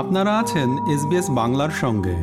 আপনারা আছেন এসবিএস বাংলার সঙ্গে।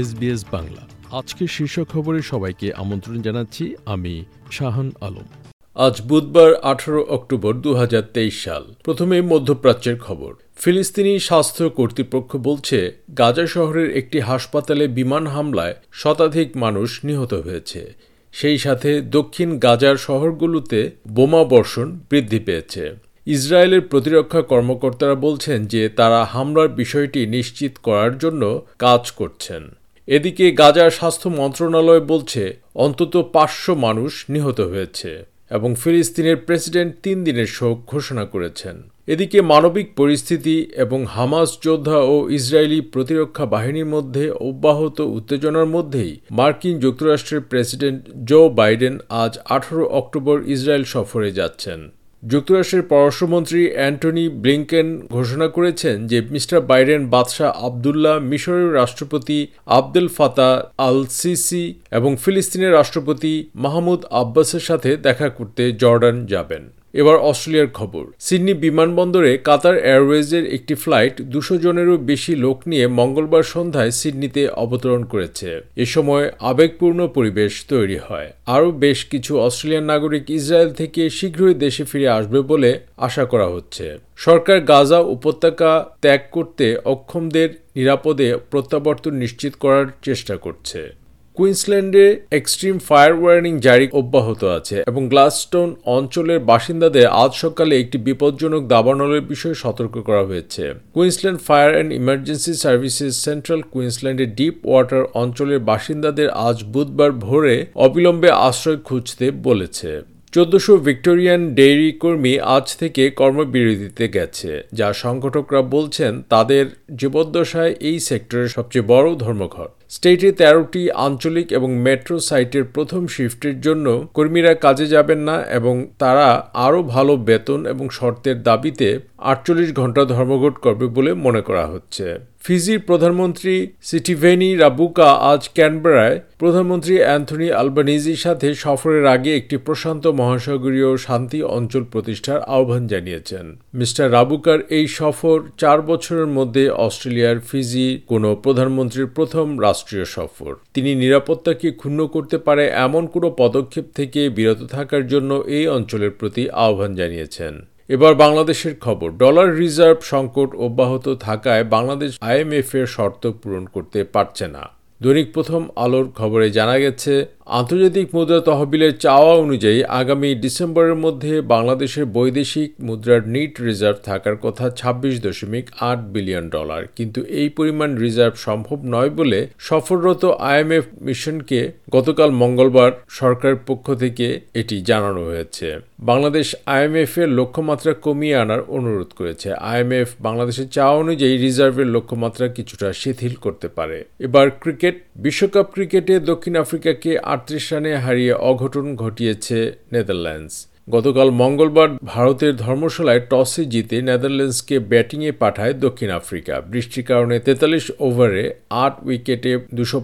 এসবিএস বাংলা। আজকে শীর্ষ খবরে সবাইকে আমন্ত্রণ জানাচ্ছি আমি শাহান আলম। আজ বুধবার আঠারো অক্টোবর দু হাজার তেইশ সাল। প্রথমে মধ্যপ্রাচ্যের খবর। ফিলিস্তিনি স্বাস্থ্য কর্তৃপক্ষ বলছে, গাজা শহরের একটি হাসপাতালে বিমান হামলায় শতাধিক মানুষ নিহত হয়েছে। সেই সাথে দক্ষিণ গাজার শহরগুলোতে বোমা বর্ষণ বৃদ্ধি পেয়েছে। ইসরায়েলের প্রতিরক্ষা কর্মকর্তারা বলছেন যে, তারা হামলার বিষয়টি নিশ্চিত করার জন্য কাজ করছেন। এদিকে গাজার স্বাস্থ্য মন্ত্রণালয় বলছে, অন্তত পাঁচশো মানুষ নিহত হয়েছে। এবং ফিলিস্তিনের প্রেসিডেন্ট তিন দিনের শোক ঘোষণা করেছেন। এদিকে মানবিক পরিস্থিতি এবং হামাস যোদ্ধা ও ইসরায়েলি প্রতিরক্ষা বাহিনীর মধ্যে অব্যাহত উত্তেজনার মধ্যেই মার্কিন যুক্তরাষ্ট্রের প্রেসিডেন্ট জো বাইডেন আজ আঠারো অক্টোবর ইসরায়েল সফরে যাচ্ছেন। যুক্তরাষ্ট্রের পররাষ্ট্রমন্ত্রী অ্যান্টনি ব্লিংকেন ঘোষণা করেছেন যে মিস্টার বাইডেন বাদশাহ আবদুল্লাহ মিশরের রাষ্ট্রপতি আবদুল ফাতা আল সিসি এবং ফিলিস্তিনের রাষ্ট্রপতি মাহমুদ আব্বাসের সাথে দেখা করতে জর্ডান যাবেন। এবার অস্ট্রেলিয়ার খবর। সিডনি বিমানবন্দরে কাতার এয়ারওয়েজের একটি ফ্লাইট দুশো জনেরও বেশি লোক নিয়ে মঙ্গলবার সন্ধ্যায় সিডনিতে অবতরণ করেছে। এ সময় আবেগপূর্ণ পরিবেশ তৈরি হয়। আরও বেশ কিছু অস্ট্রেলিয়ান নাগরিক ইসরায়েল থেকে শীঘ্রই দেশে ফিরে আসবে বলে আশা করা হচ্ছে। সরকার গাজা উপত্যকা ত্যাগ করতে অক্ষমদের নিরাপদে প্রত্যাবর্তন নিশ্চিত করার চেষ্টা করছে। কুইন্সল্যান্ডে এক্সট্রিম ফায়ার ওয়ার্নিং জারি অব্যাহত আছে এবং গ্লাসস্টোন অঞ্চলের বাসিন্দাদের আজ সকালে একটি বিপজ্জনক দাবানলের বিষয়ে সতর্ক করা হয়েছে। Queensland fire and emergency services central কুইন্সল্যান্ডের deep water অঞ্চলের বাসিন্দাদের আজ বুধবার ভোরে অবিলম্বে আশ্রয় খুঁজতে বলেছে। চোদ্দশো ভিক্টোরিয়ান ডেইরি কর্মী আজ থেকে কর্মবিরতিতে গেছে, যা সংগঠকরা বলছেন তাদের জীবদ্দশায় এই সেক্টরের সবচেয়ে বড় ধর্মঘট। স্টেটে তেরোটি আঞ্চলিক এবং মেট্রো সাইটের প্রথম শিফটের জন্য কর্মীরা কাজে যাবেন না এবং তারা আরও ভালো বেতন এবং শর্তের দাবিতে আটচল্লিশ ঘণ্টা ধর্মঘট করবে বলে মনে করা হচ্ছে। ফিজির প্রধানমন্ত্রী সিটিভেনি রাবুকা আজ ক্যানবেরায় প্রধানমন্ত্রী অ্যান্থনি আলবানিজির সাথে সফরের আগে একটি প্রশান্ত মহাসাগরীয় শান্তি অঞ্চল প্রতিষ্ঠার আহ্বান জানিয়েছেন। মিস্টার রাবুকার এই সফর চার বছরের মধ্যে অস্ট্রেলিয়ার ফিজি কোনো প্রধানমন্ত্রীর প্রথম রাষ্ট্রীয় সফর। তিনি নিরাপত্তাকে ক্ষুণ্ণ করতে পারে এমন কোনো পদক্ষেপ থেকে বিরত থাকার জন্য এই অঞ্চলের প্রতি আহ্বান জানিয়েছেন। এবার বাংলাদেশের খবর। ডলার রিজার্ভ সংকট অব্যাহত থাকায় বাংলাদেশ আইএমএফ এর শর্ত পূরণ করতে পারছে না। দৈনিক প্রথম আলোর খবরে জানা গেছে আন্তর্জাতিক মুদ্রা তহবিলের চাওয়া অনুযায়ী আগামী ডিসেম্বরের মধ্যে বাংলাদেশের বৈদেশিক মুদ্রার নিট রিজার্ভ থাকার কথা ছাব্বিশ দশমিক আট বিলিয়ন ডলার। কিন্তু এই পরিমাণ রিজার্ভ সম্ভব নয় বলে সফররত আইএমএফ মিশনকে গতকাল মঙ্গলবার সরকারের পক্ষ থেকে এটি জানানো হয়েছে। বাংলাদেশ আইএমএফ এর লক্ষ্যমাত্রা কমিয়ে আনার অনুরোধ করেছে। আইএমএফ বাংলাদেশের চাওয়া অনুযায়ী রিজার্ভের লক্ষ্যমাত্রা কিছুটা শিথিল করতে পারে। এবার ক্রিকেট, বিশ্বকাপ ক্রিকেটে দক্ষিণ আফ্রিকাকে আটত্রিশ রানে হারিয়ে অঘটন ঘটিয়েছে নেদারল্যান্ডস। গতকাল মঙ্গলবার ভারতের ধর্মশালায় টসে জিতে নেদারল্যান্ডসকে ব্যাটিংয়ে পাঠায় দক্ষিণ আফ্রিকা। বৃষ্টির কারণে তেতাল্লিশ ওভারে আট উইকেটে দুশো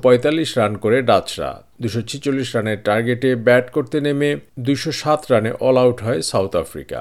রান করে ডাচরা। দুশো রানের টার্গেটে ব্যাট করতে নেমে দুশো রানে অল আউট হয় সাউথ আফ্রিকা।